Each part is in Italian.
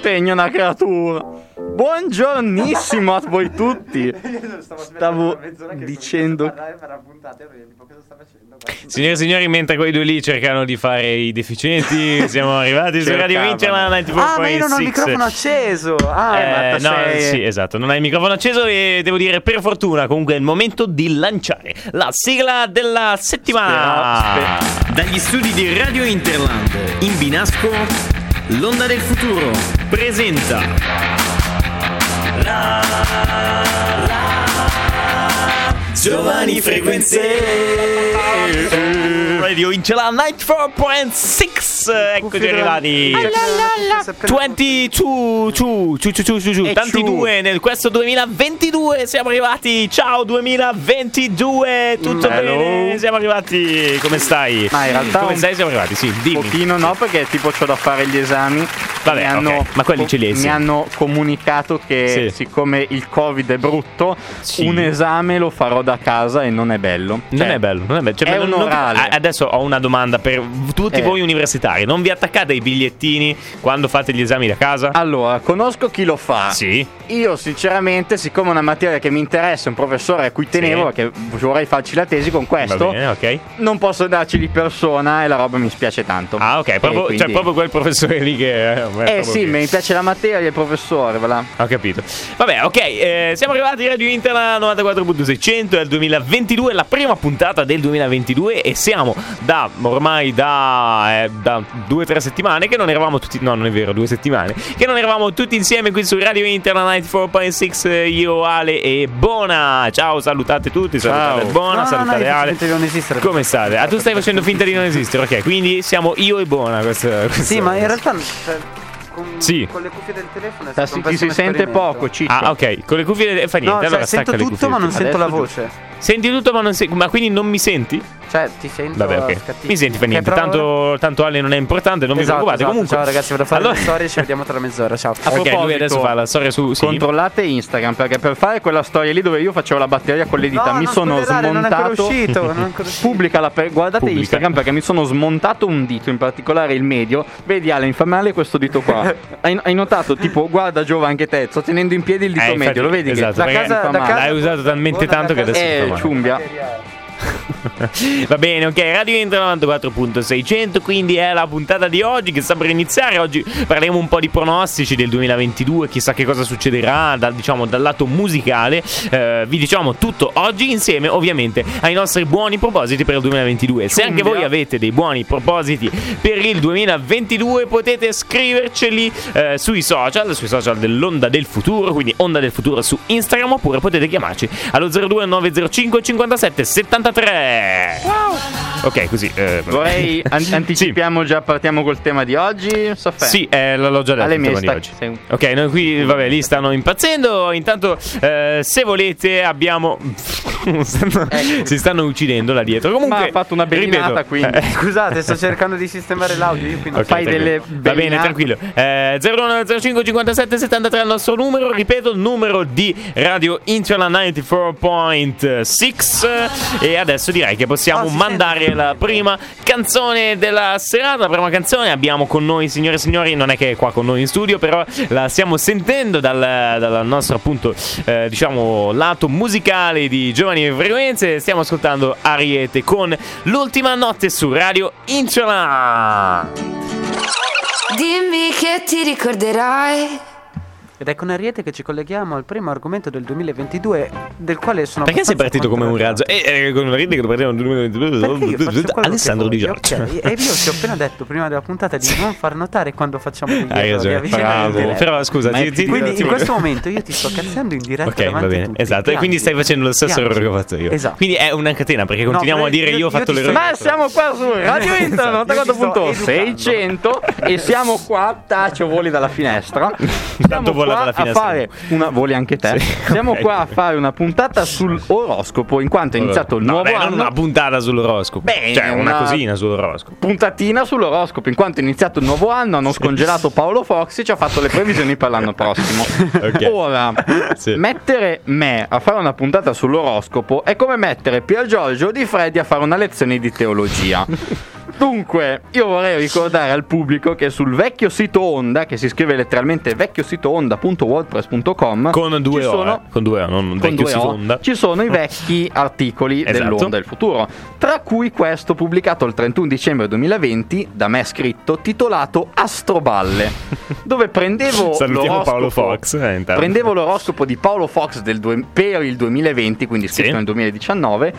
Tegno una creatura. Buongiornissimo a voi tutti. Stavo dicendo Signore e signori, mentre quei due lì cercano di fare i deficienti, siamo arrivati su Radio. Vincere la 94.6. Ah, ma io non ho il microfono acceso. Ah, Eh, ma no, sei- sì, esatto, non hai il microfono acceso e devo dire per fortuna comunque è il momento di lanciare la sigla della settimana. Spera- Dagli studi di Radio Interland in Binasco, l'onda del futuro presenta. La, Giovani Frequenze. Radio Incela 94.6 Eccoci arrivati 22 ciu, ciu, ciu, ciu, ciu, ciu, ciu, E Tanti ciu. due nel questo 2022 Siamo arrivati Ciao 2022 Tutto Hello. bene? Siamo arrivati Come stai? Ma in realtà Come un stai? Siamo arrivati Sì, dimmi Pochino no, perché tipo c'ho da fare gli esami. Vabbè, hanno, ma quelli ce li hai, Mi sì. hanno comunicato che Sì. siccome il covid è brutto, Sì. un esame lo farò da casa e non è bello. Non Cioè, è bello, non è bello. Cioè, è non- non- adesso ho una domanda per tutti Eh. voi universitari. Non vi attaccate ai bigliettini quando fate gli esami da casa? Allora, conosco chi lo fa. Sì. Io sinceramente, siccome è una materia che mi interessa, un professore a cui tenevo, Sì. perché vorrei farci la tesi con questo, bene, ok. non posso darci di persona e la roba mi spiace tanto. Ah, ok. Proprio, quindi- Cioè, proprio quel professore lì che. eh, Eh sì, che- mi piace la materia, il professore, voilà. Ho capito. Vabbè, ok. eh, siamo arrivati a Radio Interna 94.600 il 2022, la prima puntata del 2022 e siamo da ormai da, eh, da due o tre settimane che non eravamo tutti no, non è vero, due settimane che non eravamo tutti insieme qui su Radio Interna 94.6 eh, io Ale e Bona. Ciao, salutate tutti, salutate Ciao. Bona, No, no, no, salutate faccio Ale. non esistere. Come state? Ah, tu stai facendo finta di non esistere, ok? Quindi siamo io e Bona. Questo, questo- Sì, ma in realtà cioè, con, Sì. con le cuffie del telefono un ti si pessimo sente poco, Ciccio. Ah, ok, con le cuffie eh, fa niente. No, cioè, allora sento stacca le tutto, ma non sento la Adesso voce. Senti tutto, ma non senti. Ma quindi non mi senti? Cioè, ti sento. Vabbè, ok. Mi senti fa Ok, niente. Tanto, tanto Ale non è importante, non vi Esatto, preoccupate. esatto. Comunque. Ciao ragazzi, vado a fare allora... le storie, ci vediamo tra mezz'ora. Ciao. A Ok, lui adesso fa la storia su. Sì. Controllate Instagram perché per fare quella storia lì dove io facevo la batteria con le dita No, mi sono spoilerare, non è ancora smontato. uscito, non è ancora uscito. Pubblicala per- guardate Pubblica. Instagram perché mi sono smontato un dito, in particolare il medio. Vedi Ale, mi fa male questo dito qua. hai, hai notato? Tipo, guarda Giova anche te, sto tenendo in piedi il dito Eh, infatti, medio, lo vedi esatto, che da perché casa, da casa- L'hai usato talmente tanto che adesso Eh, male. Va bene, ok, Radio Intro 94.600, quindi è la puntata di oggi che sta per iniziare. Oggi parleremo un po' di pronostici del 2022, chissà che cosa succederà dal, diciamo, dal lato musicale. Eh, vi diciamo tutto oggi insieme, ovviamente, ai nostri buoni propositi per il 2022. Se anche voi avete dei buoni propositi per il 2022, potete scriverceli eh, sui social, sui social dell'Onda del Futuro, quindi Onda del Futuro su Instagram, oppure potete chiamarci allo 02905 57 73. Ok, così. eh, Vorrei an- anticipiamo già, partiamo col tema di oggi. Sofè. Sì, eh, l'ho già detto il tema di sta- oggi. sei- Ok, noi qui, vabbè, lì stanno impazzendo. Intanto, eh, se volete, abbiamo. stanno- Si stanno uccidendo là dietro. Comunque, Ma ha fatto una bellinata, quindi. eh, Scusate, sto cercando di sistemare l'audio. Io qui non Ok, Fai tranquillo. delle Va bene, bellinate. tranquillo. Eh, 0105 57 73 è il nostro numero. Ripeto, il numero di Radio Interna 94.6. E adesso direi che possiamo Oh, mandare sente. la prima canzone della serata. La prima canzone abbiamo con noi, signore e signori. Non è che è qua con noi in studio, però la stiamo sentendo dal, dal nostro appunto, eh, diciamo, lato musicale di Giovani Frequenze. Stiamo ascoltando Ariete con l'ultima notte su Radio Interna. Dimmi che ti ricorderai. Ed è con Ariete che ci colleghiamo al primo argomento del 2022, del quale sono Perché sei partito come un razzo? contrariato. E eh, con una ride che lo partiamo faccio quello Alessandro che Di Giorgio. ok? E io ti ho appena detto prima della puntata di non far notare quando facciamo degli Hai ragione. bravo. Però scusa, ti, ti, Quindi ti- in questo momento io ti sto cazzando in diretta Ok, va bene, tutti. esatto. E quindi stai facendo lo stesso errore che ho fatto io. Esatto. Quindi è una catena perché continuiamo No, a dire io- io ho fatto l'errore. Ma siamo qua su Radio sto 94.600 e siamo qua, tacio voli dalla finestra. Siamo vola qua a fare una voli anche te. Sì, Siamo ok. qua a fare una puntata sull'oroscopo in quanto è iniziato il no, nuovo beh, non anno. una puntata sull'oroscopo. Beh, cioè, una, una- cosina sull'oroscopo. puntatina sull'oroscopo in quanto è iniziato il nuovo anno hanno scongelato Paolo Fox e ci ha fatto le previsioni per l'anno prossimo Ok. ora Sì. mettere me a fare una puntata sull'oroscopo è come mettere Pier Giorgio Di Freddi a fare una lezione di teologia Dunque, io vorrei ricordare al pubblico che sul vecchio sito Onda, che si scrive letteralmente vecchiositoonda.wordpress.com, Con due O, sono, eh. Con due O, non vecchio sito O, Onda. ci sono i vecchi articoli Esatto. dell'Onda del futuro, tra cui questo pubblicato il 31 dicembre 2020, da me scritto, titolato Astroballe, dove prendevo Salutiamo Paolo Fox. eh. Prendevo l'oroscopo di Paolo Fox del due- per il 2020, quindi scritto Sì. nel 2019,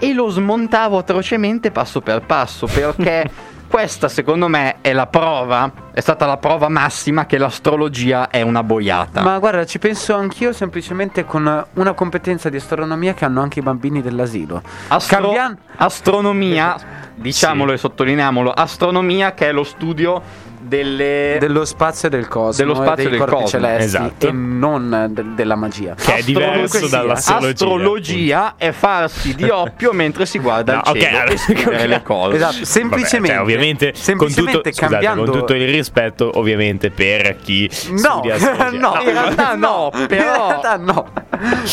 e lo smontavo atrocemente passo per passo, perché questa secondo me è la prova, è stata la prova massima che l'astrologia è una boiata. Ma guarda, ci penso anch'io semplicemente con una competenza di astronomia che hanno anche i bambini dell'asilo. Astro- Cambian- astronomia, diciamolo Sì. e sottolineiamolo, astronomia che è lo studio delle... dello spazio e del cosmo Dello spazio e dei del corpi cosmo, celesti esatto. e non de- della magia. Che è diverso Astrologia. dall'astrologia. Astrologia è farsi di oppio mentre si guarda No, il cielo allora- e scrivere le cose. Esatto, semplicemente Vabbè, cioè, ovviamente, semplicemente con, tutto, scusate, cambiando con tutto il rispetto, ovviamente, per chi No, no, in realtà no, In però- realtà no.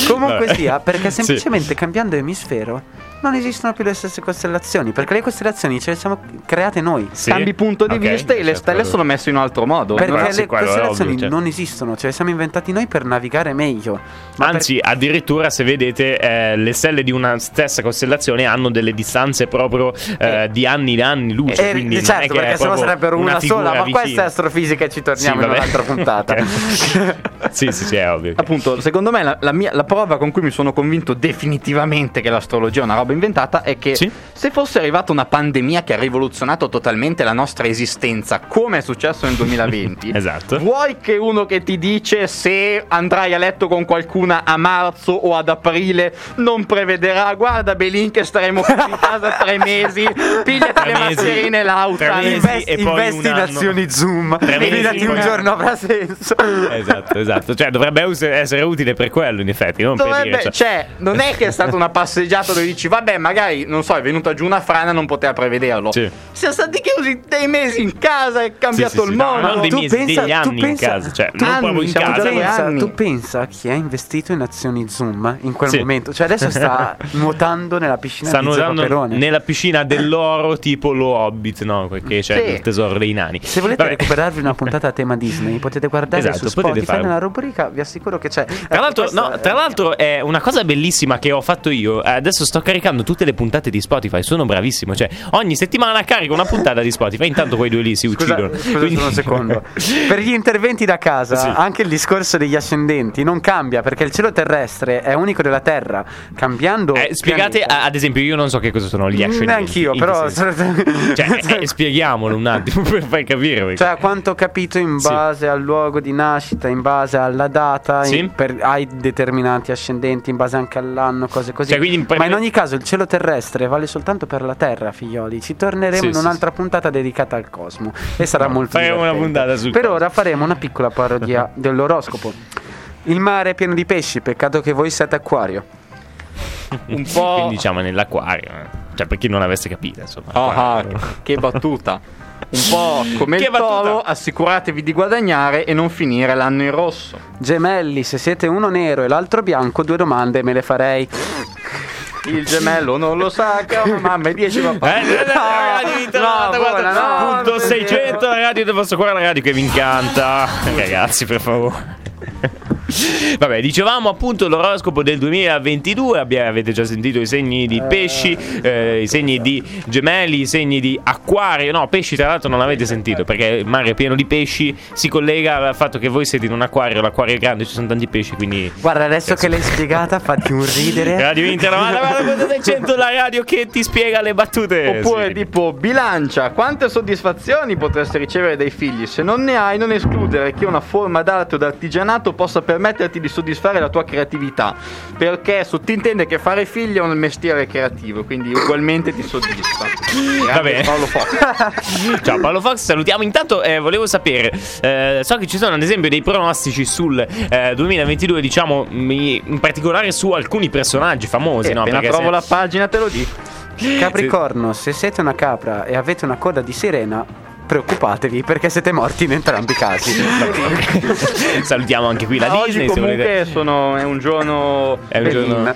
Comunque Vabbè. sia, perché Sì. semplicemente cambiando emisfero non esistono più le stesse costellazioni, perché le costellazioni ce le siamo create noi. Sì? Cambi punto di Ok, vista e le certo, stelle allora. sono messe in un altro modo. Perché no, le sì, costellazioni ovvio, certo. non esistono, ce le siamo inventati noi per navigare meglio. Ma Anzi, addirittura se vedete eh, le stelle di una stessa costellazione hanno delle distanze proprio eh, di anni e anni luce. per- eh, quindi non è certo, perché sennò sarebbero una, figura sola, ma vicina. questa è astrofisica e ci torniamo Sì, in un'altra puntata. Sì, sì, sì, è ovvio. Appunto, secondo me la, la mia- la prova con cui mi sono convinto definitivamente che l'astrologia è una roba inventata è che Sì. se fosse arrivata una pandemia che ha rivoluzionato totalmente la nostra esistenza, come è successo nel 2020, Esatto. vuoi che uno che ti dice se andrai a letto con qualcuna a marzo o ad aprile non prevederà, guarda Belin che staremo qui in casa tre mesi, pigliati Tre le mesi. mascherine l'auta. Investi, e in azioni Zoom, fidati un giorno avrà senso. Esatto, esatto. Cioè, dovrebbe essere utile per quello, in effetti. Non per Dovrebbe, dire, cioè- cioè, non è che è stata una passeggiata dove dici, vabbè, magari, non so, è venuta giù una frana, non poteva prevederlo. Sì. Siamo stati chiusi dei mesi in casa, è cambiato Sì, sì, il sì, no, mondo. non dei Tu mesi, pensa- degli tu anni pensa- in casa. Cioè, tu- non anni, proprio in casa. pensa, anni. tu pensa chi ha investito in azioni Zoom in quel Sì. momento? Cioè adesso sta nuotando nella piscina Sta nuotando Paperone. nella piscina dell'oro, tipo lo Hobbit, no? Perché c'è Sì. il tesoro dei nani. Se volete Vabbè. recuperarvi una puntata a tema Disney, potete guardare Esatto, su Spotify farlo. nella rubrica, vi assicuro che c'è. Tra l'altro, questa no, è- tra l'altro è una cosa bellissima che ho fatto io. Eh, Adesso sto caricando tutte le puntate di Spotify. Sono bravissimo. Cioè, ogni settimana carico una puntata di Spotify. Intanto quei due lì si Scusa, uccidono. scusa Quindi- un secondo. Per gli interventi da casa, Sì. anche il discorso degli ascendenti non cambia perché il cielo terrestre è unico della Terra. Cambiando. Eh, spiegate, pianeta- ad esempio, io non so che cosa sono gli ascendenti. Neanch'io, In però. Cioè, eh, spieghiamolo un attimo per far capire. perché- Cioè, a quanto ho capito, in Sì. base al luogo di nascita, in base alla data, Sì. in- per- hai determinati ascendenti, in base anche all'anno, cose così. Cioè, per- Ma in ogni caso, il cielo terrestre vale soltanto per la Terra, figlioli. Ci torneremo Sì, in sì, un'altra puntata dedicata al cosmo. E sarà molto faremo una divertente. puntata sul Per ora faremo una piccola parodia dell'oroscopo. Il mare è pieno di pesci, peccato che voi siate acquario. Un po'. Quindi diciamo nell'acquario. eh. Cioè, per chi non avesse capito, insomma. Ah, acquario. che battuta. Un po' come Che il toro, battuta. assicuratevi di guadagnare e non finire l'anno in rosso. Gemelli, se siete uno nero e l'altro bianco, due domande me le farei. Il gemello non lo sa, mamma, e 10 papà. Eh, eh, eh, radio Inter no, 94, buona, no, punto non 600 la radio del vostro cuore la radio che vi incanta. Ragazzi per favore Vabbè, dicevamo appunto l'oroscopo del 2022, abbia- avete già sentito i segni di pesci, eh, i segni di gemelli, i segni di acquario, no, pesci tra l'altro non l'avete sentito perché il mare è pieno di pesci, si collega al fatto che voi siete in un acquario, l'acquario è grande, ci sono tanti pesci, quindi... Guarda, adesso che l'hai spiegata, fatti un ridere. Radio Inter 94.600 la radio che ti spiega le battute. Oppure Sì. tipo bilancia, quante soddisfazioni potresti ricevere dai figli? Se non ne hai, non escludere che una forma d'arte o d'artigianato possa permetterti di soddisfare la tua creatività. Perché sottintende che fare figli è un mestiere creativo, quindi ugualmente ti soddisfa. Va bene. Paolo Fox. Ciao Paolo Fox, salutiamo. Intanto eh, volevo sapere, eh, so che ci sono ad esempio dei pronostici sul eh, 2022, diciamo in particolare su alcuni personaggi famosi, Eh, no? appena Perché trovo se- la pagina te lo dico. Capricorno, se siete una capra e avete una coda di sirena, preoccupatevi perché siete morti in entrambi i casi. Salutiamo anche qui la Ma oggi Disney. se comunque volete. sono, è un giorno È un giorno.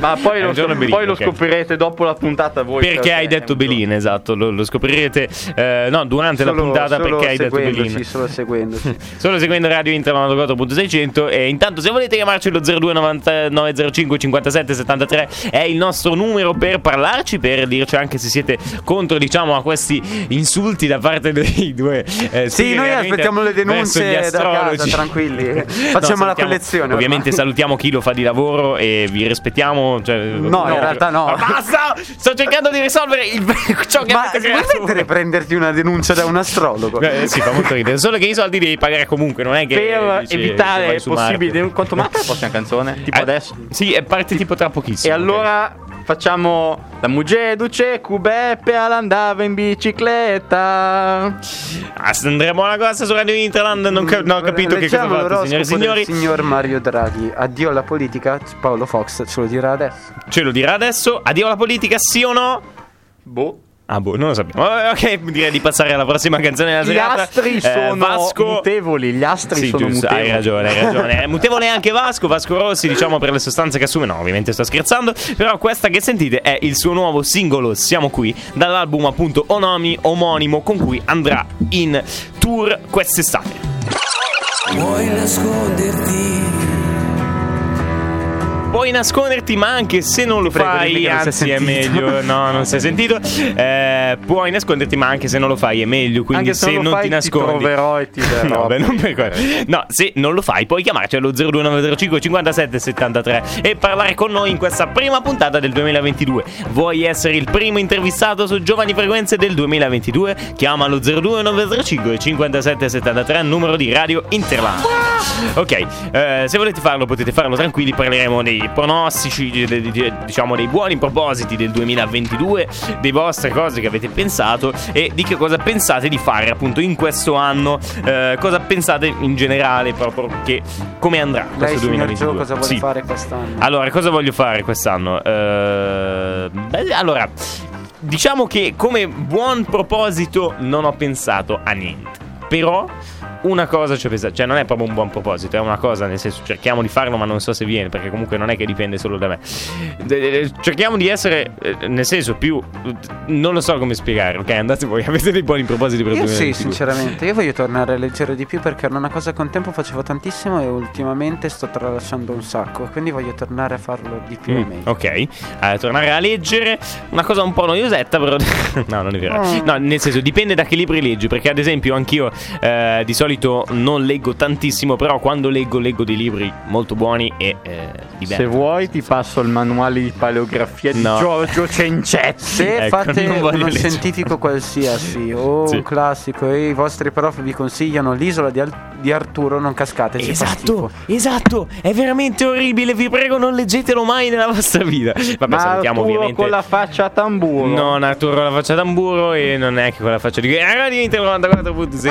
Ma poi, lo, giorno Belin, poi lo ok. scoprirete dopo la puntata voi. Perché hai è detto Belin, esatto, lo, lo scoprirete eh, no, durante la Solo- puntata solo perché hai detto Belin. Solo seguendoci. Solo seguendo Radio Inter 94.600 e intanto se volete chiamarci lo 029905 57 73 è il nostro numero per parlarci, per dirci anche se siete contro diciamo a questi insulti da parte dei due eh, Sì, noi aspettiamo le denunce da casa, tranquilli. No, Facciamo la salutiamo- collezione. Ovviamente ormai. salutiamo chi lo fa di lavoro e vi rispettiamo. cioè- No, in realtà no. Ma basta! Sto cercando di risolvere il, ciò che Ma avete vuoi creato. mettere prenderti una denuncia da un astrologo? Eh, sì, fa molto ridere. Solo che i soldi devi pagare comunque, non è che. Per dice, evitare possibili. Quanto manca la prossima canzone? Tipo Eh, adesso. Sì, e parte tipo tra E pochissimo. allora facciamo la Mugeduce Cubeppe andava in bicicletta. Ah, andremo alla cosa su Radio Interland. Non, cap- non ho capito che cosa fate, signori e signori. signor Mario Draghi. Addio alla politica. Paolo Fox ce lo dirà adesso. Ce lo dirà adesso. Addio alla politica, sì o no? Boh. Ah, boh, non lo sappiamo. Eh, Ok, direi di passare alla prossima canzone della Gli serata. astri Eh, sono Vasco. mutevoli. Gli astri Sì, sono giusto, mutevoli. hai ragione, hai ragione. È mutevole anche Vasco, Vasco Rossi, diciamo per le sostanze che assume. No, ovviamente sto scherzando. Però questa che sentite è il suo nuovo singolo Siamo qui, dall'album appunto Onomi omonimo con cui andrà in tour quest'estate. Puoi nasconderti, Puoi nasconderti, ma anche se non lo prego, fai, non anzi è meglio. No, non si è sentito. Eh, puoi nasconderti, ma anche se non lo fai è meglio. Quindi Anche se se non lo non fai, ti ti nascondi. troverò e ti darò. No, beh, non per quello. No, se non lo fai, puoi chiamarci allo 02905 57 73 e parlare con noi in questa prima puntata del 2022. Vuoi essere il primo intervistato su Giovani Frequenze del 2022? Chiama allo 02905 57 73, numero di Radio Interland. Ok, eh, se volete farlo potete farlo tranquilli, parleremo dei pronostici, di- di- diciamo dei buoni propositi del 2022, delle vostre cose che avete pensato e di che cosa pensate di fare appunto in questo anno, eh, cosa pensate in generale proprio che come andrà Lei, questo signor 2022. Joe, cosa vuole Sì. fare quest'anno? Allora, cosa voglio fare quest'anno? Eh, beh, allora, diciamo che come buon proposito non ho pensato a niente. Però una cosa ci ho pensato, cioè non è proprio un buon proposito, è una cosa, nel senso cerchiamo di farlo ma non so se viene, perché comunque non è che dipende solo da me. Cerchiamo di essere, eh, nel senso più, non lo so come spiegare, ok? Andate voi, avete dei buoni propositi per il Io sì, 2022. sinceramente, io voglio tornare a leggere di più perché era una cosa che un tempo facevo tantissimo e ultimamente sto tralasciando un sacco, quindi voglio tornare a farlo di più Mm, meglio. ok, Eh, tornare a leggere una cosa un po' noiosetta, però. no, non è vero. Oh. No, nel senso, dipende da che libri leggi. Perché, ad esempio, anch'io eh, di solito non leggo tantissimo, però quando leggo, leggo dei libri molto buoni e eh, divertenti. Se vuoi ti passo il manuale di paleografia di No. Giorgio Cencetti. Se Ecco, fate uno leggere. scientifico qualsiasi o Sì. un classico e i vostri prof vi consigliano l'isola di, Al- di Arturo, non cascate, Esatto, esatto, è veramente orribile. Vi prego, non leggetelo mai nella vostra vita. Vabbè, Ma salutiamo Arturo ovviamente. con la faccia a tamburo. Non Arturo con la faccia tamburo e non è che con la faccia di. Eh, Radio Inter 94.600.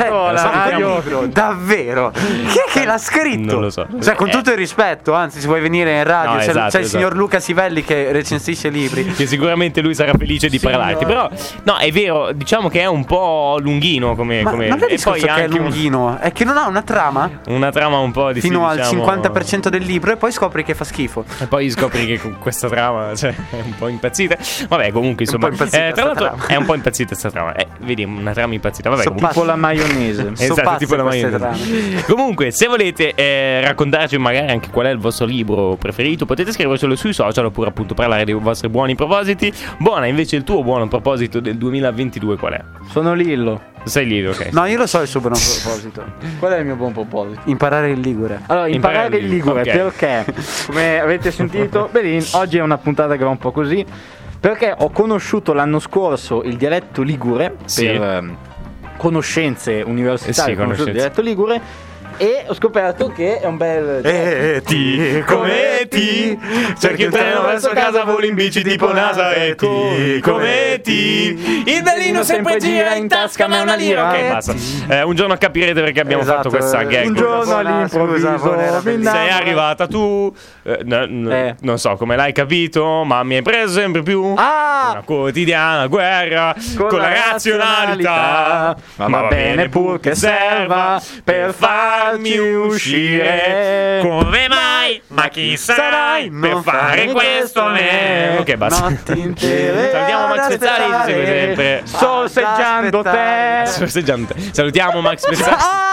Ah, no, 600, la sai, radio. libro, davvero? Chi è che l'ha scritto? Non lo so. Cioè, con Eh. tutto il rispetto, anzi, se vuoi venire in radio, No, c'è, esatto, c'è il esatto. signor Luca Sivelli che recensisce libri. che sicuramente lui sarà felice di Signore. parlarti. Però, no, è vero, diciamo che è un po' lunghino come. Ma come... non è il e poi che è anche un- lunghino, è che non ha una trama una trama un po' di fino sì, al diciamo- 50% del libro e poi scopri che fa schifo. E poi scopri che con questa trama cioè, è un po' impazzita. Vabbè, comunque, insomma. po' impazzita eh, tra sta l'altro, trama. è un po' impazzita questa trama. Eh, vedi, una trama impazzita. Vabbè, Sono comunque. Tipo la maionese. Sono Esatto, tipo la maionese. Comunque, se volete eh, raccontarci magari anche qual è il vostro libro preferito, potete scrivercelo sui social oppure appunto parlare dei vostri buoni propositi. Buona, invece il tuo buono proposito del 2022 qual è? Sono Lillo. Sei lì, ok. No, io lo so il suo buon proposito. Qual è il mio buon proposito? Imparare il ligure. Allora, imparare, Imparare il ligure ok. perché, come avete sentito, Belin, oggi è una puntata che va un po' così. Perché ho conosciuto l'anno scorso il dialetto ligure Sì. per ehm, conoscenze universitarie, Eh sì, conoscenze. il dialetto ligure. E ho scoperto che è un bel. E ti, come ti? Cerchi un treno verso casa voli in bici tipo NASA e ti come ti? Il bellino sempre gira in tasca ma è una lira. ok basta. Eh, un giorno capirete perché abbiamo Esatto, fatto questa eh, gag. Un giorno all'improvviso. Sei arrivata tu? Eh, n- n- Eh. non so come l'hai capito ma mi hai preso sempre più? Ah! una quotidiana guerra con, la razionalità. Ma va bene pur che serva per farmi uscire. come mai ma chi sarai per fare questo a me ok basta salutiamo Max aspettare. sempre Sorseggiando te. Sorseggiando te. Salutiamo Max Pezzali.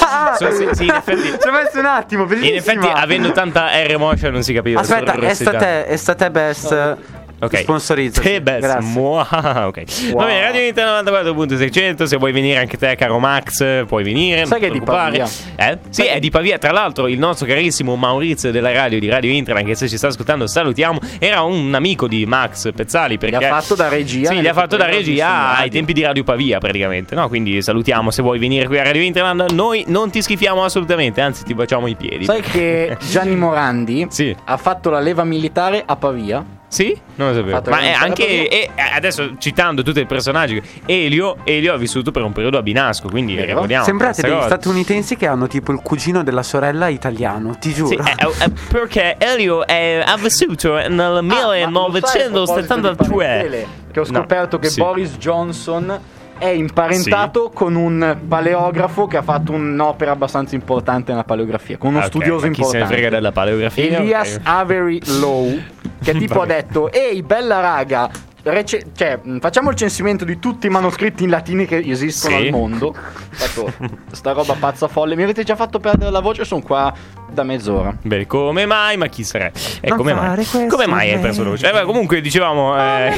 Ah! So- sì, sì, in effetti- Ci ho messo un attimo, bellissima. In effetti, avendo tanta R motion, non si capiva. Aspetta, è Sorseggiando. state, è state best. Ok. Sponsorizza. Grazie. Mua. Ok. Va bene, Radio Inter 94.600. Se vuoi venire anche te, caro Max, puoi venire. Sai che è di preoccupare. Eh? Sì, è di Pavia. Tra l'altro, il nostro carissimo Maurizio della radio di Radio Inter, anche se ci sta ascoltando, salutiamo. Era un amico di Max Pezzali. Perché Gli ha fatto da regia. Sì, gli ha fatto da regia ai tempi di Radio Pavia, praticamente. No? Quindi salutiamo se vuoi venire qui a Radio Interland. Noi non ti schifiamo assolutamente, anzi, ti baciamo i piedi. Sai che Gianni Morandi Sì. ha fatto la leva militare a Pavia? Sì? Non lo sapevo. Fatto Ma è c'era anche. e- adesso citando tutti i personaggi, Elio, Elio ha vissuto per un periodo a Binasco. Quindi Vero. ricordiamo. Sembrate degli cosa. statunitensi che hanno tipo il cugino della sorella italiano, ti giuro. Sì, eh, eh, perché Elio è, ha vissuto nel Ah, ma lo sai, a proposito di 1972. parentele, Che ho No, scoperto che sì. Boris Johnson è imparentato con un paleografo che ha fatto un'opera abbastanza importante nella paleografia, con uno Ok, studioso ma chi se ne importante. frega della paleografia? Elias ok. Avery Lowe, che tipo ha detto: Ehi, bella raga. rece- cioè, mh, facciamo il censimento di tutti i manoscritti in latini che esistono Sì. al mondo. Fatto sta roba pazza folle. Mi avete già fatto perdere la voce, sono qua da mezz'ora. Beh, come mai? Ma chi sarà? E Non come mai? Come mai hai perso la voce? Eh, beh, comunque, dicevamo, eh,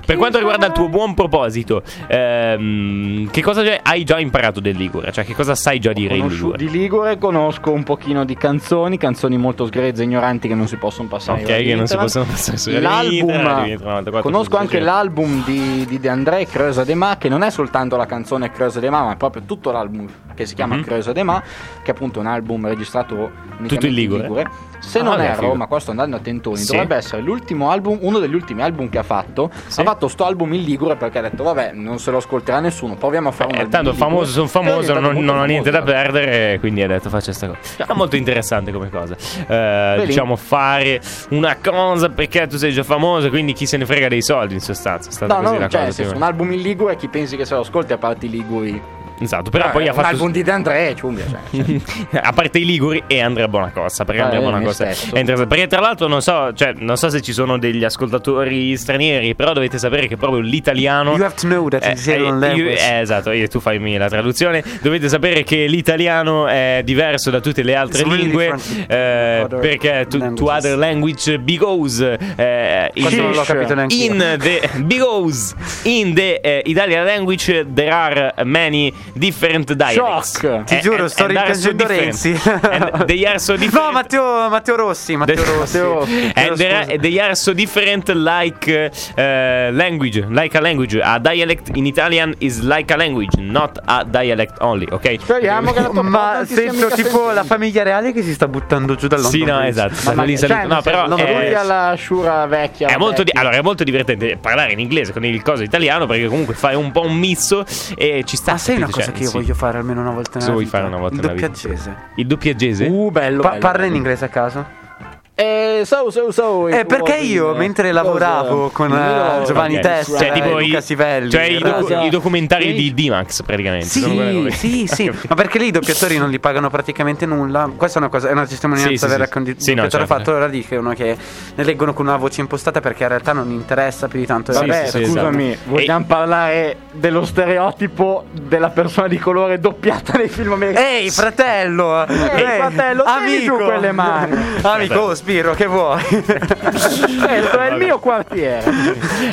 per quanto riguarda il tuo buon proposito, ehm, che cosa hai già imparato del Ligure? Cioè, che cosa sai già dire in Conosco- Ligure? di Ligure conosco un pochino di canzoni, canzoni molto sgrezze, ignoranti che non si possono passare. Ok, che non si possono passare su L'album, 94, conosco anche 600. l'album di, di De André, Creusa de Ma, che non è soltanto la canzone Creusa de Ma, ma è proprio tutto l'album che si chiama Mhm. Creusa de Ma, che è appunto un album registrato Tutto in Ligure? Se Ah, non erro, figo. ma qua sto andando a tentoni, Sì. dovrebbe essere l'ultimo album, uno degli ultimi album che ha fatto. Sì. Ha fatto sto album in Ligure perché ha detto, vabbè, non se lo ascolterà nessuno, proviamo a fare un Eh, album tanto Ligure. famoso, sono famoso, non, non ho niente da perdere, quindi ha detto faccia sta cosa. È molto interessante come cosa. Eh, diciamo fare una cosa perché tu sei già famoso, quindi chi se ne frega dei soldi in sostanza. È stata No, così no, la cioè, cosa. sì. un album in Ligure, chi pensi che se lo ascolti a parte i Liguri? Esatto, però Eh, poi ha fatto album di De André, ciumbia, cioè. a parte i Liguri e Andrea Bonacossa perché Ah, Andrea Bonacossa è interessante perché tra l'altro non so, cioè, non so se ci sono degli ascoltatori stranieri però dovete sapere che proprio l'italiano You have to know that it's eh, language. eh, esatto, io, tu fai la traduzione. Dovete sapere che l'italiano è diverso da tutte le altre It's really lingue. different eh, to perché to, to languages. other language because eh, Questo non l'ho capito neanche in the because in the eh, Italian language there are many different dialects. Shock! Ti Eh, giuro, and- sto rimpiangendo. Renzi. They are so different. No, Matteo, Matteo Rossi. Matteo The- Rossi. Matteo Rossi. And there are- they are so different like uh, language, like a language. A dialect in Italian is like a language, not a dialect only, ok? Speriamo che la tua Ma sento tipo la famiglia reale che si sta buttando giù dal Sì, no, esatto. Ma lì cioè, No, però non eh, lui alla Shura vecchia. è molto, di- allora, è molto divertente parlare in inglese con il coso italiano perché comunque fai un po' un misto e ci sta. Ah, sai una capito? Cosa Cioè, che io sì. voglio fare almeno una volta nella Cosa vuoi vita? fare una volta Il nella vita? doppiaggese. Il doppiaggese? Uh, bello. Pa- bello, parla in bello. inglese a caso? Eh, so, so, so. Eh, perché io, in, mentre eh, lavoravo cosa? con, eh, Giovanni Ok. Testa cioè, e tipo Luca i, Sivelli, cioè i, docu- Cosa? i documentari di. D-Max praticamente. Sì, sì, sì, ma perché lì i doppiatori non li pagano praticamente nulla? Questa è una cosa, è una testimonianza Sì, sì, vera sì. che un di- Sì, no, certo. fatto. Ora dicono che ne leggono con una voce impostata perché in realtà non interessa più di tanto. Sì, Vabbè, sì, sì, scusami, esatto. vogliamo parlare dello stereotipo della persona di colore doppiata nei film americani? Ehi, fratello! Ehi, fratello, tieni giù quelle mani. Amico, oh, Spiro, che vuoi? Questo è il mio quartiere.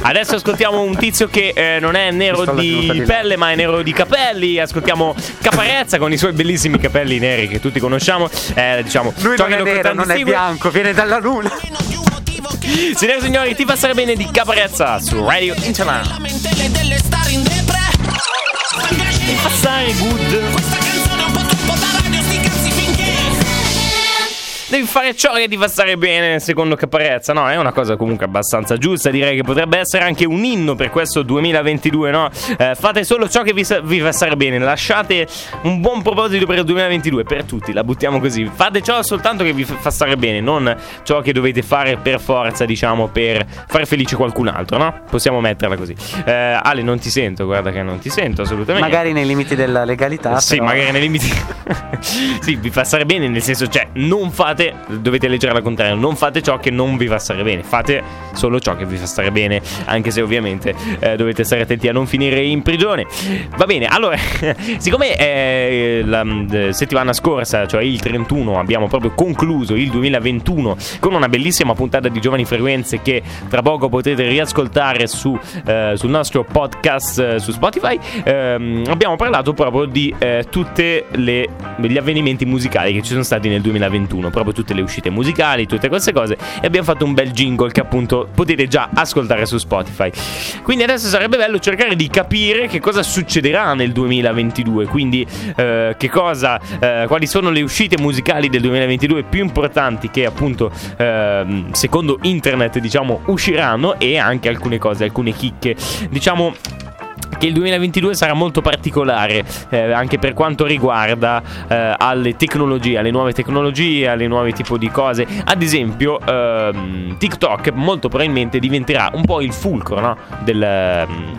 Adesso ascoltiamo un tizio che eh, non è nero di di là. pelle, ma è nero di capelli. Ascoltiamo Caparezza con i suoi bellissimi capelli neri che tutti conosciamo. Eh, diciamo, Lui non è nero, non è bianco, viene dalla luna. Signore e signori, ti passare bene di Caparezza su Radio Interland. lamentele delle star in depre Passare good. Questa canzone è un po' troppo da devi fare ciò che ti fa stare bene, secondo Caparezza, no? È una cosa comunque abbastanza giusta, direi che potrebbe essere anche un inno per questo 2022, no? Eh, fate solo ciò che vi, vi fa stare bene, lasciate un buon proposito per il 2022, per tutti, la buttiamo così. Fate ciò soltanto che vi fa stare bene, non ciò che dovete fare per forza, diciamo, per fare felice qualcun altro, no? Possiamo metterla così. Eh, Ale, non ti sento, guarda che non ti sento assolutamente. Magari nei limiti della legalità. Sì, però- magari nei limiti. sì, vi fa stare bene, nel senso, cioè, non fate, dovete leggere al contrario, non fate ciò che non vi fa stare bene, fate solo ciò che vi fa stare bene, anche se ovviamente eh, dovete stare attenti a non finire in prigione. Va bene, allora, siccome eh, la mm, settimana scorsa, cioè il 31, abbiamo proprio concluso il 2021 con una bellissima puntata di Giovani Frequenze che tra poco potete riascoltare su, eh, sul nostro podcast eh, su Spotify, ehm, abbiamo parlato proprio di eh, tutti gli avvenimenti musicali che ci sono stati nel 2021, proprio tutte le uscite musicali, tutte queste cose e abbiamo fatto un bel jingle che appunto potete già ascoltare su Spotify. Quindi adesso sarebbe bello cercare di capire che cosa succederà nel 2022, quindi eh, che cosa, eh, quali sono le uscite musicali del 2022 più importanti che appunto ehm, secondo internet diciamo usciranno e anche alcune cose, alcune chicche, diciamo che il 2022 sarà molto particolare eh, anche per quanto riguarda eh, alle tecnologie, alle nuove tecnologie, alle nuove tipo di cose. Ad esempio, ehm, TikTok molto probabilmente diventerà un po' il fulcro no? del, ehm,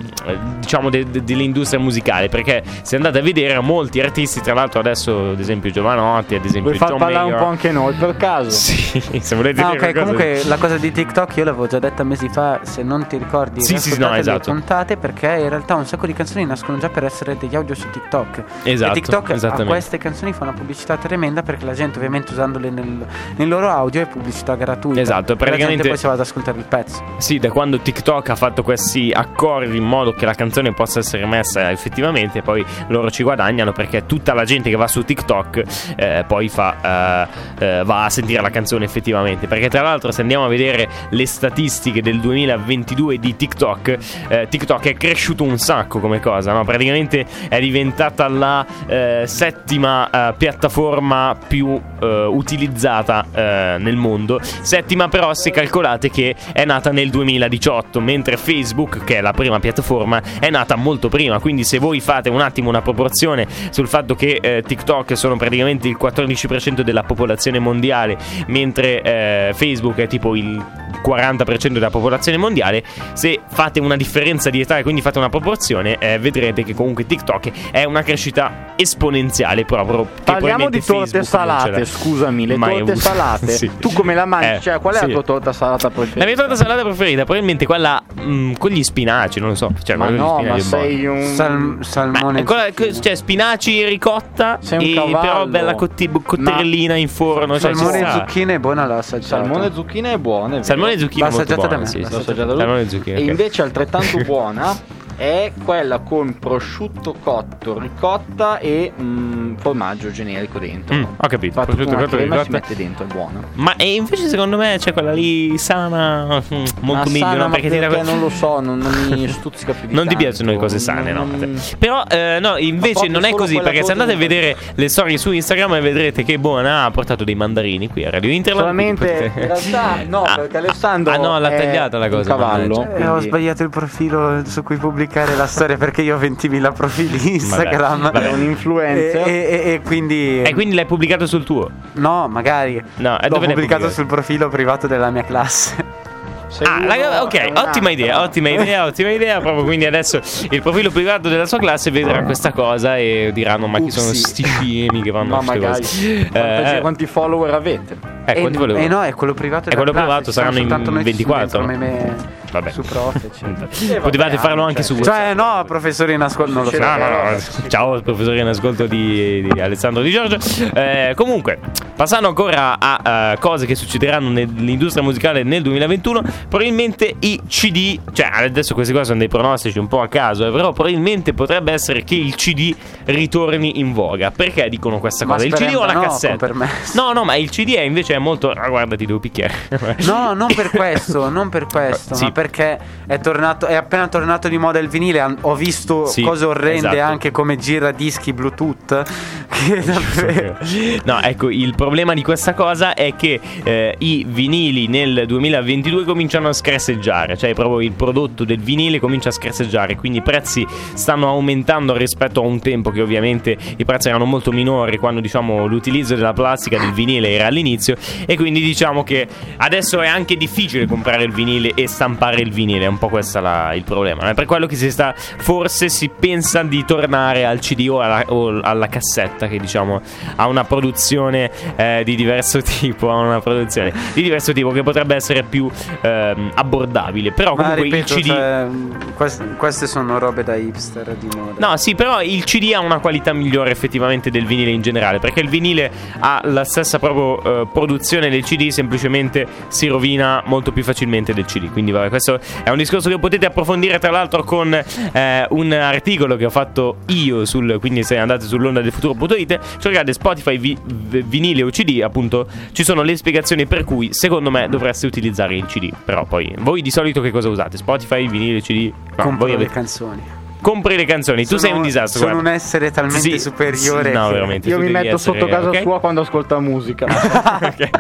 diciamo de- de- dell'industria musicale. Perché se andate a vedere, molti artisti, tra l'altro, adesso, ad esempio, Giovanotti, ad esempio, Vuoi far John parlare un Mayer. po' anche noi per caso? Sì, se volete No, dire ok, comunque la cosa di TikTok io l'avevo già detta mesi fa, se non ti ricordi, Sì, sì, sì, no, esatto. puntate perché in realtà un sacco di canzoni nascono già per essere degli audio su TikTok. Esatto, e TikTok a queste canzoni fa una pubblicità tremenda perché la gente ovviamente usandole nel, nel loro audio è pubblicità gratuita. Esatto, E La praticamente- gente poi si va ad ascoltare il pezzo. Sì, da quando TikTok ha fatto questi accordi in modo che la canzone possa essere messa effettivamente, poi loro ci guadagnano perché tutta la gente che va su TikTok eh, poi fa, eh, eh, va a sentire la canzone effettivamente. Perché tra l'altro se andiamo a vedere le statistiche del 2022 di TikTok, eh, TikTok è cresciuto un sacco come cosa, no? praticamente è diventata la eh, settima eh, piattaforma più eh, utilizzata eh, nel mondo. Settima però se calcolate che è nata nel 2018, mentre Facebook, che è la prima piattaforma, è nata molto prima. Quindi se voi fate un attimo una proporzione sul fatto che eh, TikTok sono praticamente il 14% della popolazione mondiale, mentre eh, Facebook è tipo il 40% della popolazione mondiale, se fate una differenza di età e quindi fate una proporzione, eh, vedrete che comunque TikTok è una crescita esponenziale proprio. Parliamo di torte Facebook salate, scusami, le Mai torte avuto. salate. Sì. Tu come la mangi? Eh, cioè, qual è sì. la tua torta salata preferita? La mia torta salata preferita, probabilmente quella mm, con gli spinaci, non lo so. Cioè, Ma no, ma buona. sei un Sal- Ma salmone. quella- cioè spinaci ricotta Sei un e però bella cotti- cotterellina in forno cioè, ci salmone e zucchine è buona l'ho assaggiata. salmone e zucchine è buona. Salmone e zucchine è molto assaggiata buona, da me, sì. L'ho assaggiata lui. Salmone e invece altrettanto buona è quella con prosciutto cotto, ricotta e mm, formaggio generico dentro. Mm, ho capito. Fatto Prosciutto cotto, crema si ricotta. mette dentro, è buono. Ma e invece secondo me c'è quella lì sana mm, molto meglio sana, no? ma perché ti perché que- non lo so, non, non mi stuzzica più di Non ti tanto. piacciono le cose sane, no? Non- Però, eh, no, invece non è così. Perché se andate a vedere le storie su Instagram e vedrete che buona ha portato dei mandarini qui a Radio Internet. Solamente quindi in realtà no, Ah, perché Alessandro Ah no, l'ha tagliata la cosa. cavallo. mannaggia. Eh, ho quindi- sbagliato il profilo su cui pubblicare la storia perché io ho 20.000 profili Instagram. vabbè. È un influencer. E, e- e quindi. E quindi l'hai pubblicato sul tuo. No, magari. No, L'ho pubblicato pubblicato? sul profilo privato della mia classe. Sei Ah, raga, ok, ottima idea, ottima idea, ottima idea. Proprio quindi adesso il profilo privato della sua classe vedrà questa cosa e diranno: Ma chi sono sti scemi che vanno Ma a queste magari. cose? Quanti- Eh, quanti follower avete? eh, e, quanti volevo? e no, è quello privato È quello classe, privato, saranno in soltanto noi 24. Come me Vabbè. su prof. Eh, Potevate vabbè, farlo anche cioè, su Cioè, no, professore in ascolto, non lo so. No, no, no. Ciao, professore in ascolto di, di Alessandro Di Giorgio. Eh, comunque, passando ancora a eh, cose che succederanno nell'industria musicale nel 2021, probabilmente i CD, cioè adesso queste cose sono dei pronostici un po' a caso, eh, però probabilmente potrebbe essere che il CD ritorni in voga. Perché dicono questa cosa? Il CD o la no, cassetta? No, no, ma il CD è invece è molto. Ah, guarda, ti devo picchiare. No, non per questo, non per questo. Sì, perché è tornato, è appena tornato di moda il vinile. Ho visto Sì, cose orrende esatto. anche come giradischi Bluetooth. Che davvero. No, ecco, il problema di questa cosa è che eh, i vinili nel 2022 cominciano a scresseggiare, cioè proprio il prodotto del vinile comincia a scresseggiare, quindi i prezzi stanno aumentando rispetto a un tempo che ovviamente i prezzi erano molto minori quando diciamo l'utilizzo della plastica del vinile era all'inizio e quindi diciamo che adesso è anche difficile comprare il vinile e stampare il vinile, è un po' questo il problema. È per quello che si sta forse si pensa di tornare al CD o alla, o alla cassetta che diciamo ha una produzione eh, di diverso tipo, ha una produzione di diverso tipo che potrebbe essere più ehm, abbordabile, però Ma comunque ripeto, il CD cioè, quest- queste sono robe da hipster di moda. No, sì, però il CD ha una qualità migliore effettivamente del vinile in generale, perché il vinile ha la stessa proprio eh, produzione del CD, semplicemente si rovina molto più facilmente del CD. Quindi vabbè, questo è un discorso che potete approfondire tra l'altro con eh, un articolo che ho fatto io sul quindi se andate sull'onda del futuro.it, cercate Spotify vi- vinile o CD, appunto, ci sono le spiegazioni per cui secondo me dovreste utilizzare il CD. Però poi voi di solito che cosa usate? Spotify, vinile, CD? No, voi le avete- canzoni. Compri le canzoni, tu Sono- sei un disastro. Sono guarda. un essere talmente Sì, superiore. sì, no, veramente. Io tu mi metto essere- sotto casa ok? sua quando ascolta musica. Ok.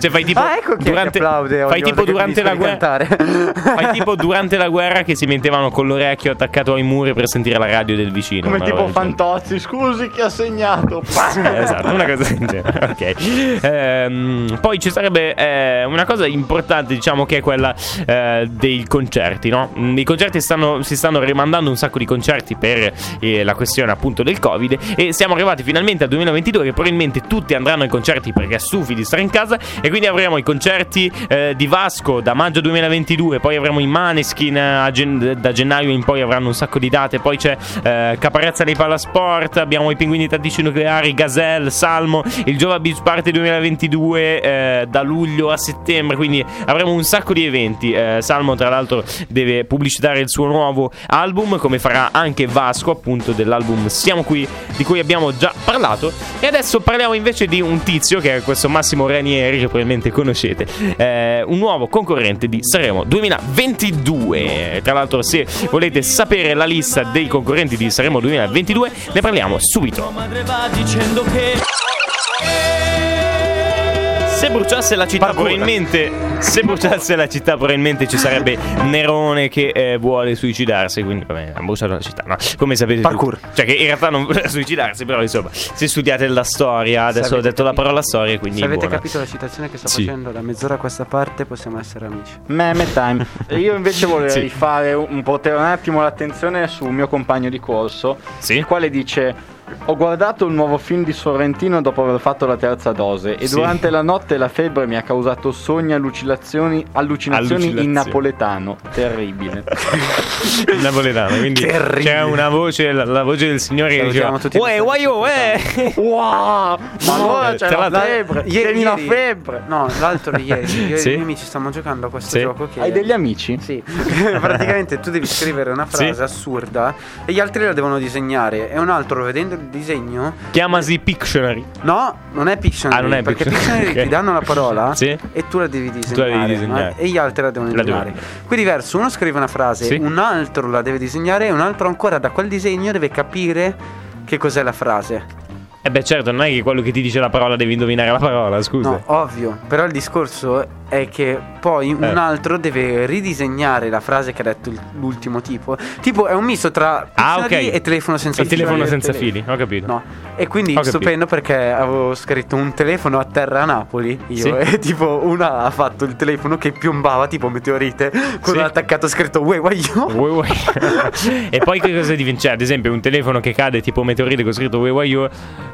Cioè fai tipo Ah, ecco durante, che applaude fai tipo durante la guerra. Fai tipo durante la guerra che si mettevano con l'orecchio attaccato ai muri per sentire la radio del vicino. Come tipo. Fantozzi, scusi chi ha segnato. Esatto, una cosa del genere. Ok. Ehm, poi ci sarebbe eh, una cosa importante, diciamo, che è quella eh, dei concerti, no? Mm, I concerti stanno, si stanno rimandando un sacco di concerti per eh, la questione appunto del Covid. E siamo arrivati finalmente al 2022 che probabilmente tutti andranno ai concerti perché stufi di stare in casa. E quindi avremo i concerti eh, di Vasco da maggio 2022. Poi avremo i Maneskin eh, gen- da gennaio in poi avranno un sacco di date. Poi c'è eh, Caparezza dei Palasport. Abbiamo i Pinguini Tattici Nucleari, Gazelle, Salmo, il Giova Beach Party 2022 eh, da luglio a settembre. Quindi avremo un sacco di eventi. Eh, Salmo, tra l'altro, deve pubblicitare il suo nuovo album, come farà anche Vasco, appunto, dell'album Siamo qui, di cui abbiamo già parlato. E adesso parliamo invece di un tizio che è questo Massimo Ranieri, che probabilmente conoscete, eh, un nuovo concorrente di Sanremo 2022. Tra l'altro, se volete sapere la lista dei concorrenti di Sanremo 2022, ne parliamo subito. madre va dicendo che Se bruciasse la città, Parkour. probabilmente. Se bruciasse la città, probabilmente ci sarebbe Nerone che eh, vuole suicidarsi. Quindi, vabbè, ha bruciato la città. No, come sapete. Parkour. tutti. Cioè, che in realtà non vuole suicidarsi, però, insomma, se studiate la storia, adesso ho detto la capito- parola storia, quindi. Se avete buona. capito la citazione che sto Sì. facendo da mezz'ora a questa parte, possiamo essere amici. Meme time. Io invece vorrei Sì. fare un potere un attimo l'attenzione sul mio compagno di corso, Sì. il quale dice ho guardato il nuovo film di Sorrentino dopo aver fatto la terza dose e Sì. durante la notte la febbre mi ha causato sogni, allucinazioni, allucinazioni in napoletano. Terribile. Il napoletano, quindi Terribile. c'è una voce, la, la voce del signore che diceva Uè, oh, eh! wow! Ma allora c'è la febbre. Ieri- la febbre. No, l'altro di ieri. Io Sì. e i miei amici stiamo giocando a questo Sì. gioco che Hai degli amici? Sì, praticamente tu devi scrivere una frase Sì. assurda e gli altri la devono disegnare e un altro vedendo disegno Chiamasi Pictionary. No, non è Pictionary Ah, non è perché Pictionary, Pictionary ok. ti danno la parola Sì. e tu la devi disegnare, la devi disegnare. no? e gli altri la devono La disegnare. Qui diverso, uno scrive una frase, Sì. un altro la deve disegnare e un altro ancora da quel disegno deve capire che cos'è la frase. Eh beh, certo, non è che quello che ti dice la parola devi indovinare la parola, scusa. No, ovvio, però il discorso è che poi un Eh. altro deve ridisegnare la frase che ha detto l'ultimo tipo. Tipo è un misto tra Ah, Pictionary ok. e telefono senza Il fili. telefono Fili. senza fili, ho capito. No, e quindi Ho capito. stupendo perché avevo scritto un telefono a terra a Napoli. Io Sì. e tipo una ha fatto il telefono che piombava tipo meteorite. Con Sì. un attaccato scritto Uè, uè, io. Vuoi, vuoi. e poi che cosa diventa? Cioè, ad esempio, un telefono che cade tipo meteorite con scritto Wei Wai Yo,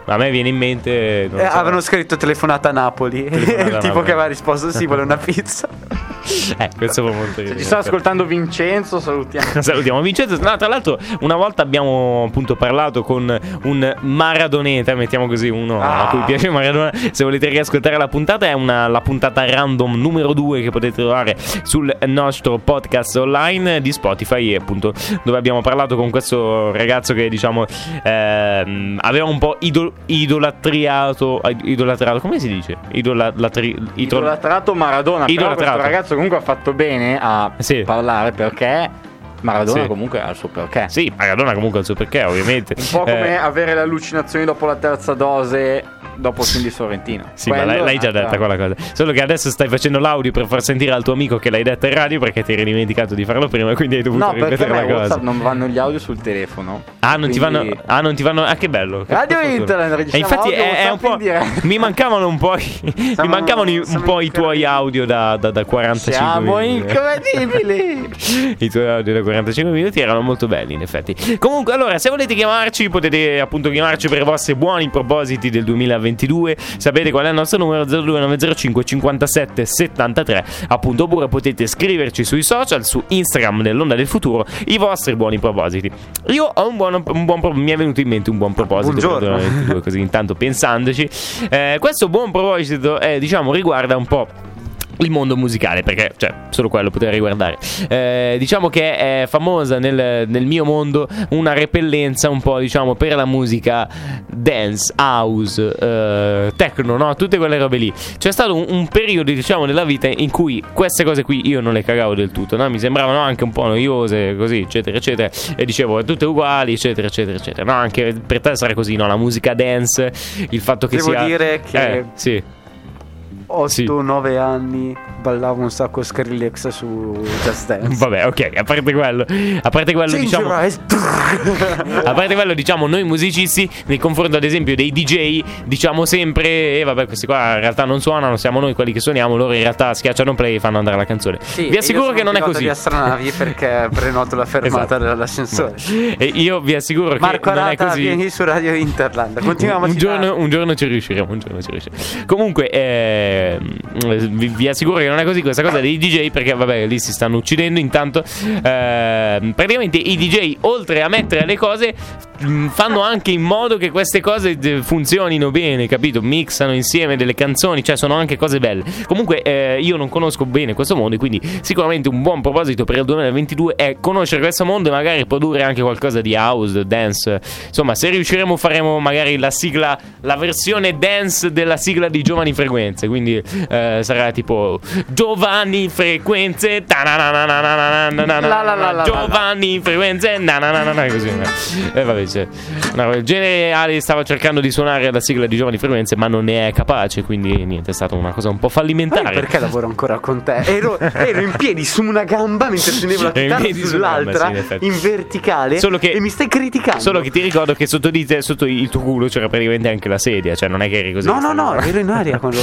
a me viene in mente. Eh, so. avevano scritto telefonata a Napoli. Telefonata il tipo Napoli. che aveva risposto sì, vuole una pizza. Eh, questo fa molto Se ci sta ascoltando Vincenzo, salutiamo. Salutiamo Vincenzo. No, tra l'altro, una volta abbiamo appunto parlato con un Maradoneta, mettiamo così uno a Ah. cui piace Maradona. Se volete riascoltare la puntata, è una- la puntata random numero 2 che potete trovare sul nostro podcast online di Spotify. Appunto, dove abbiamo parlato con questo ragazzo che diciamo ehm, aveva un po' idol- idolatriato. Idolatrato, come si dice? Idolatri- idol- Idolatrato Maradona. Però Idolatrato. questo ragazzo comunque ha fatto bene a Sì. parlare perché Maradona Sì. comunque ha il suo perché. Sì, Maradona comunque ha il suo perché, ovviamente. Un po' come Eh, avere le allucinazioni dopo la terza dose dopo il film di Sorrentino. Sì, ma Quello l'hai, è l'hai già detta quella cosa. Solo che adesso stai facendo l'audio per far sentire al tuo amico che l'hai detta in radio perché ti eri dimenticato di farlo prima, quindi hai dovuto No, ripetere la cosa. WhatsApp non vanno gli audio sul telefono. Ah non, ti vanno, Quindi- ah, non ti vanno. Ah, che bello. che Radio. Internet, E registriamo infatti audio, è, è un po'. Mi mancavano un po'. i- mi mancavano un siamo po' i tuoi audio da, da, da 45 Siamo minuti. incredibili! I tuoi audio da 45 minuti erano molto belli, in effetti. Comunque, allora, se volete chiamarci, potete appunto chiamarci per i vostri buoni propositi del 2022. Sapete qual è il nostro numero 02905 57 73. Appunto, oppure potete scriverci sui social, su Instagram dell'Onda del Futuro, i vostri buoni propositi. Io ho un buon, un buon mi è venuto in mente un buon proposito per il Buongiorno. 2022, così intanto pensandoci. Eh, questo buon proposito, eh, diciamo, riguarda un po' il mondo musicale, perché cioè, solo quello poteva riguardare. Eh, diciamo che è famosa nel, nel mio mondo una repellenza un po', diciamo, per la musica dance, house, eh, techno, no? Tutte quelle robe lì. C'è stato un, un periodo, diciamo, nella vita in cui queste cose qui io non le cagavo del tutto, no? Mi sembravano anche un po' noiose, così, eccetera, eccetera. E dicevo, tutte uguali, eccetera, eccetera, eccetera. No, anche per te sarà così, no? La musica dance, il fatto che Devo sia... dire che- Eh, sì. 8-9 anni ballavo un sacco Skrillex su Just Dance. Vabbè, ok, a parte quello, a parte quello, Change diciamo, a parte quello, diciamo, noi musicisti, nei confronto ad esempio dei DJ, diciamo sempre, e vabbè, questi qua in realtà non suonano, siamo noi quelli che suoniamo, loro in realtà schiacciano play e fanno andare la canzone. Sì, vi assicuro io che non è così. di astronavi perché prenoto la fermata Esatto. dell'ascensore. E io vi assicuro che Marco non è Arata, così. vieni su Radio Interland. Continuiamo un, un giorno, un giorno ci riusciremo. Un giorno ci riusciremo. Comunque, ehm, vi, vi assicuro che non è così questa cosa dei DJ. Perché, vabbè, lì si stanno uccidendo. Intanto, ehm, praticamente i DJ, oltre a mettere le cose, mh, fanno anche in modo che queste cose eh, funzionino bene, capito? Mixano insieme delle canzoni, cioè sono anche cose belle. Comunque, eh, io non conosco bene questo mondo. e Quindi, sicuramente un buon proposito per il 2022 è conoscere questo mondo e magari produrre anche qualcosa di house, dance. Insomma, se riusciremo, faremo magari la sigla, la versione dance della sigla di Giovani Frequenze. Quindi quindi eh, sarà tipo Giovanni Frequenze Giovanni Frequenze così e eh, vabbè cioè, no, il genere Ali stava cercando di suonare la sigla di Giovanni Frequenze ma non ne è capace quindi niente è stata una cosa un po' fallimentare perché lavoro ancora con te ero, ero in piedi su una gamba mentre suonavo la chitarra sull'altra sì, in, in, verticale solo che, e mi stai criticando solo che ti ricordo che sotto, te, sotto il tuo culo c'era praticamente anche la sedia cioè non è che eri così no no no ero in aria quando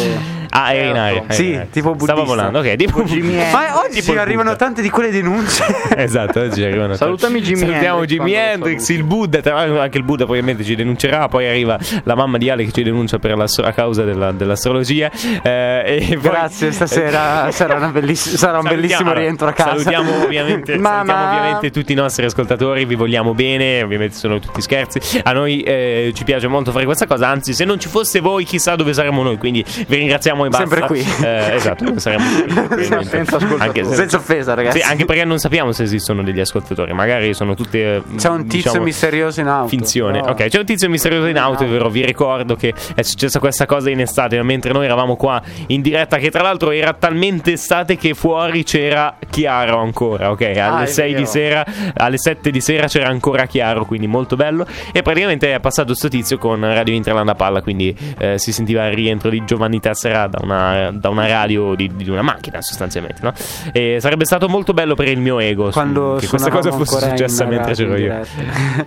Ah, eri in aria. eri Sì, tipo buddista. volando, ok. Tipo. Ma oggi Tipo arrivano Buddha. tante di quelle denunce. Esatto, oggi arrivano. Salutami Jimi Salutiamo Hendrix lo Hendrix, il Buddha. Tra l'altro Anche il Buddha probabilmente ci denuncerà. Poi arriva la mamma di Ale che ci denuncia per la, a causa della- dell'astrologia. Eh, e poi- Grazie, stasera sarà, una belliss- sarà un bellissimo allora, rientro a casa. Salutiamo ovviamente, Mamma. salutiamo ovviamente tutti i nostri ascoltatori, vi vogliamo bene, ovviamente sono tutti scherzi. A noi eh, ci piace molto fare questa cosa, anzi se non ci fosse voi chissà dove saremmo noi, quindi vi ringraziamo e basta. Sempre qui. Eh, esatto, qui. probabilmente. senza. Anche se- Senza offesa, ragazzi. Sì, anche perché non sappiamo se esistono degli ascoltatori, magari sono tutte C'è un tizio diciamo, misterioso in auto. Finzione. però- Ok, c'è un tizio misterioso in auto, è vero. Vi ricordo che è successa questa cosa in estate, mentre noi eravamo qua in diretta, che tra l'altro era talmente estate che fuori c'era chiaro ancora. Ok, alle Ah, è 6 di sera, alle 7 di sera c'era ancora chiaro, quindi molto bello. E praticamente è passato sto tizio con Radio Interland a palla, quindi eh, si sentiva il rientro di Giovanni Tessera da una, da una radio di, di una macchina, sostanzialmente. No? E sarebbe stato molto bello per il mio ego Quando che questa cosa fosse successa mentre c'ero io.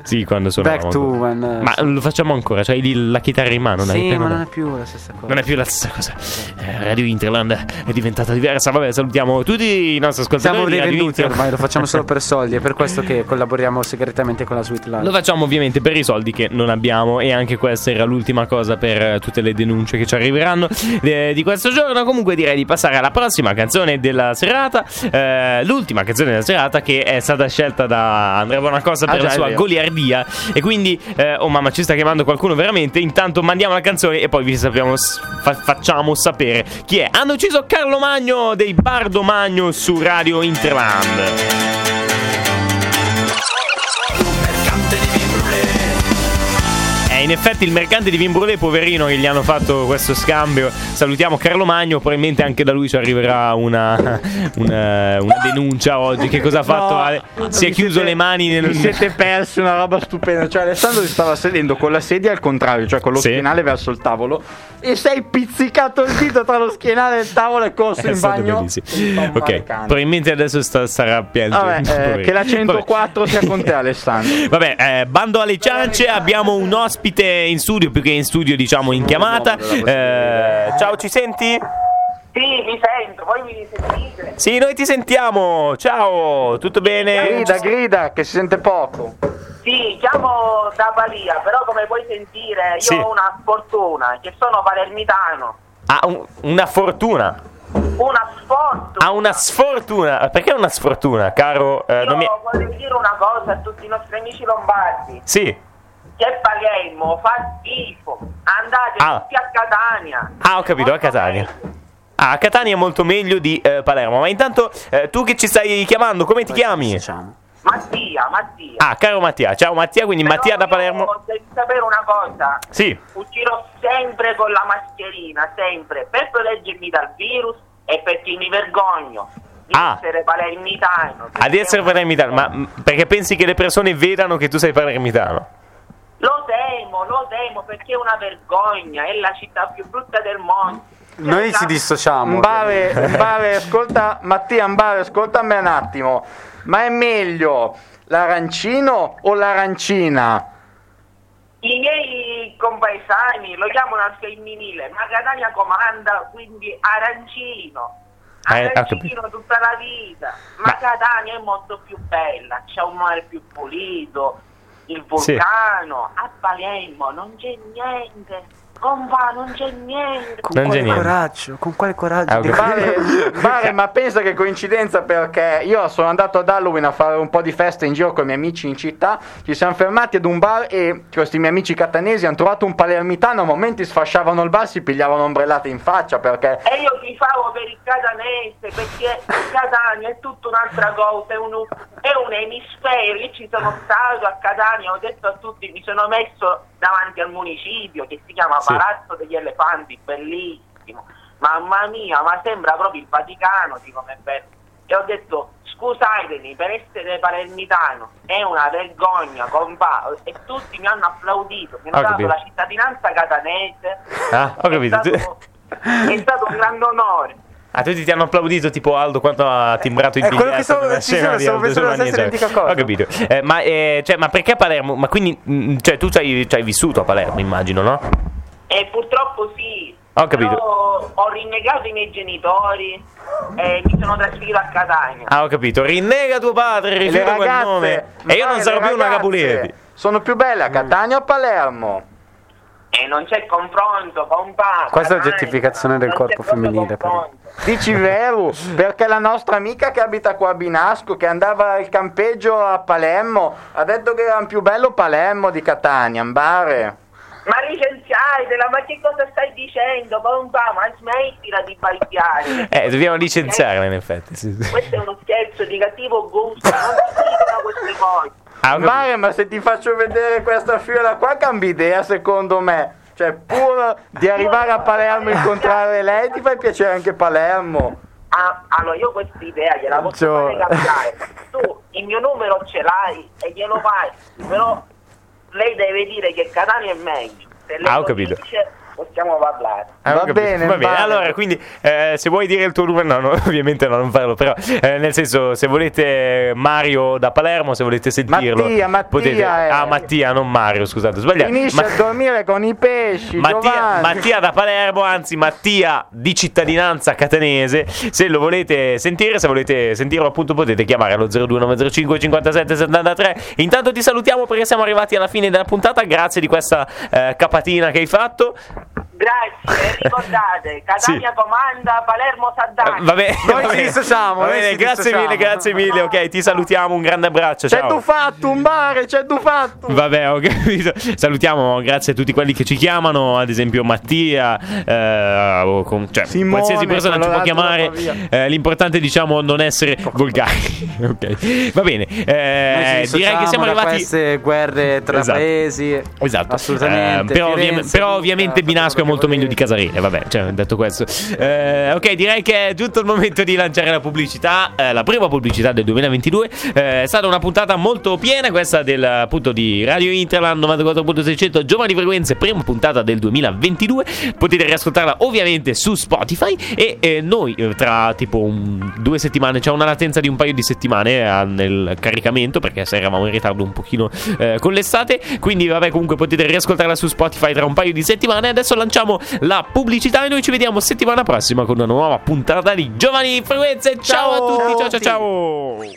Sì, quando sono Back to when, Ma lo facciamo ancora, cioè la chitarra in mano, Sì, ma non è più la stessa cosa. Non è più la stessa cosa. Eh, Radio Interland è diventata diversa. Vabbè, salutiamo tutti i nostri ascoltatori. Siamo di dei Radio venduti Interland. ormai, lo facciamo solo per soldi. È per questo che collaboriamo segretamente con la Sweet Life. Lo facciamo ovviamente per i soldi che non abbiamo e anche questa era l'ultima cosa per eh, tutte le denunce che ci arriveranno eh, di questo giorno. Comunque direi di passare alla prossima canzone della serata, eh, l'ultima canzone della serata che è stata scelta da Andrea Bonacosta Ah, per già, la sua goliardia e quindi eh, oh mamma ci sta chiamando qualcuno veramente. Intanto mandiamo la canzone e poi vi sappiamo fa- facciamo sapere chi è. Hanno ucciso Carlo Magno dei Bardo Magno su Radio Interland. In effetti il mercante di vin brûlé, poverino, che gli hanno fatto questo scambio. Salutiamo Carlo Magno, probabilmente anche da lui ci arriverà una, una, una denuncia oggi. Che cosa ha fatto? No, Ale? si è chiuso siete- le mani nel... Vi siete persi una roba stupenda. Cioè, Alessandro si stava sedendo con la sedia al contrario, cioè con lo Sì. schienale verso il tavolo. E sei pizzicato il dito tra lo schienale e il tavolo e corso È in bagno. bellissimo. Ok, probabilmente adesso sta, starà piangendo. Vabbè, eh, che la 104 Vabbè. sia con te, Alessandro. Vabbè, eh, bando alle ciance, abbiamo un ospite in studio, più che in studio, diciamo in chiamata. Eh, ciao, ci senti? Sì, mi sento, voi mi sentite? Sì, noi ti sentiamo. Ciao, tutto bene? Grida, grida, che si sente poco. Sì, chiamo da Balia, però come puoi sentire io Sì. ho una sfortuna, che sono palermitano. Ha un- una fortuna. Una sfortuna. Ha una sfortuna. Perché una sfortuna, caro? eh, non mi- volevo dire una cosa a tutti i nostri amici lombardi, Sì. Che Palermo fa schifo, andate Ah. tutti a Catania. Ah, ho capito, a Catania. Ah, a Catania è molto meglio di eh, Palermo. Ma intanto, eh, tu che ci stai chiamando, come ti chiami? Diciamo. Mattia, Mattia. Ah, caro Mattia. Ciao Mattia, quindi Però Mattia da Palermo. Devi sapere una cosa, Sì. uscirò sempre con la mascherina, sempre, per proteggermi dal virus e perché mi vergogno di Ah. essere palermitano. Ad essere palermitano, ma mm, perché pensi che le persone vedano che tu sei palermitano? Lo temo, lo temo perché è una vergogna, è la città più brutta del mondo. Noi ci Cioè, dissociamo. Mbare, Mbare, ascolta, Mattia, Mbare, ascoltami un attimo. Ma è meglio l'arancino o l'arancina? I miei compaesani lo chiamano al femminile, ma Catania comanda, quindi arancino. Arancino tutta la vita. Ma, Ma- Catania è molto più bella, c'è un mare più pulito, il Sì. vulcano. A Palermo non c'è niente. Compa, non c'è niente. Con Non quale niente. coraggio? Con quale coraggio? Ah, di- Vale, Vale, ma pensa che coincidenza perché io sono andato ad Halloween a fare un po' di festa in giro con i miei amici in città, ci siamo fermati ad un bar e questi miei amici catanesi hanno trovato un palermitano, a momenti sfasciavano il bar, si pigliavano ombrellate in faccia perché... E io tifavo per il catanese perché il Catania è tutta un'altra cosa, è un, è un emisfero. Io ci sono stato a Catania, ho detto a tutti, mi sono messo davanti al municipio che si chiama. Palazzo degli Elefanti, bellissimo. Mamma mia, ma sembra proprio il Vaticano di com'è bello. E ho detto, scusatemi, per essere palermitano è una vergogna, compa. E tutti mi hanno applaudito, mi hanno Ho dato capito. la cittadinanza catanese. Ah, ho capito. È stato, è stato un grande onore. Ah, tutti ti hanno applaudito tipo Aldo quando ha timbrato il È quello biglietto che stavo- stavo pensando la stessa cioè. identica cosa. Ho capito. Eh, ma, eh, cioè, ma perché a Palermo? Ma quindi, mm, cioè, tu ci hai, ci hai vissuto a Palermo, immagino, no? E purtroppo sì. Ho capito. Però ho rinnegato i miei genitori e mi sono trasferito a Catania. Ah, ho capito. Rinnega tuo padre, E rifiuta quel ragazze, nome. E io non Vale, sarò più una Capulevi. Sono più belle a Catania o a Palermo? E non c'è confronto, compa. Questa è Catania, oggettificazione del corpo femminile. Dici vero? Perché la nostra amica che abita qua a Binasco, che andava al campeggio a Palermo, ha detto che era più bello Palermo di Catania, Ambare. Ma licenziatela, ma che cosa stai dicendo, compa? Ma smettila di balbiare. Eh, dobbiamo licenziarla, in effetti. sì, sì. Questo è uno scherzo di cattivo gusto, non si dicono queste cose. Ah. Ambare, ma se ti faccio vedere questa fiola qua cambi idea secondo me. Cioè, pur di arrivare a Palermo e incontrare lei, ti fai piacere anche Palermo. Ah, allora io questa idea gliela posso Gio- fare cambiare. Tu il mio numero ce l'hai e glielo fai, però lei deve dire che Catania è meglio. Se lei Ah, ho capito. dice, possiamo parlare. Ah, Va bene, va bene. vale. Allora, quindi, eh, se vuoi dire il tuo numero, no, no, ovviamente no, non farlo. Però, eh, nel senso, se volete Mario da Palermo, se volete sentirlo, Mattia, Mattia, potete. eh. Ah, Mattia, non Mario, scusate, sbagliato. Finisce Ma- a dormire con i pesci, Mattia. Mattia da Palermo, anzi Mattia di cittadinanza catanese. Se lo volete sentire, se volete sentirlo, appunto, potete chiamare allo 02905 57 73. Intanto ti salutiamo perché siamo arrivati alla fine della puntata. Grazie di questa eh, capatina che hai fatto. Grazie, e ricordate, Catania comanda, Palermo sa dare. Eh, Vabbè, Noi vabbè. ci dissociamo, Va bene, grazie dissociamo. mille, grazie mille. Ok, ti salutiamo, un grande abbraccio. C'è Ciao. tu fatto un bar, c'è tu fatto. Vabbè, ho capito. Salutiamo, grazie a tutti quelli che ci chiamano, ad esempio Mattia, eh, o con- cioè, Simone, qualsiasi persona ci può chiamare. eh, l'importante, diciamo, non essere volgari. ok, va bene. Eh, direi che siamo arrivati. queste guerre tra Esatto. paesi. Esatto, Assolutamente. Eh, però, Firenze, ovvi- però ovviamente Binasco è molto meglio di. Casarile. Vabbè, cioè, detto questo, Eh, ok, direi che è giunto il momento di lanciare la pubblicità. eh, la prima pubblicità del 2022. Eh, è stata una puntata molto piena, questa del appunto di Radio Interland 94.600 Giovani Frequenze, prima puntata del 2022. Potete riascoltarla ovviamente su Spotify. E eh, noi, eh, tra tipo un- due settimane, c'è una latenza di un paio di settimane eh, nel caricamento, perché se eravamo in ritardo un pochino con l'estate. Quindi, vabbè, comunque potete riascoltarla su Spotify tra un paio di settimane. Adesso lanciamo la pubblicità e noi ci vediamo settimana prossima con una nuova puntata di Giovani Frequenze. Ciao, Ciao a tutti, ciao ciao ciao.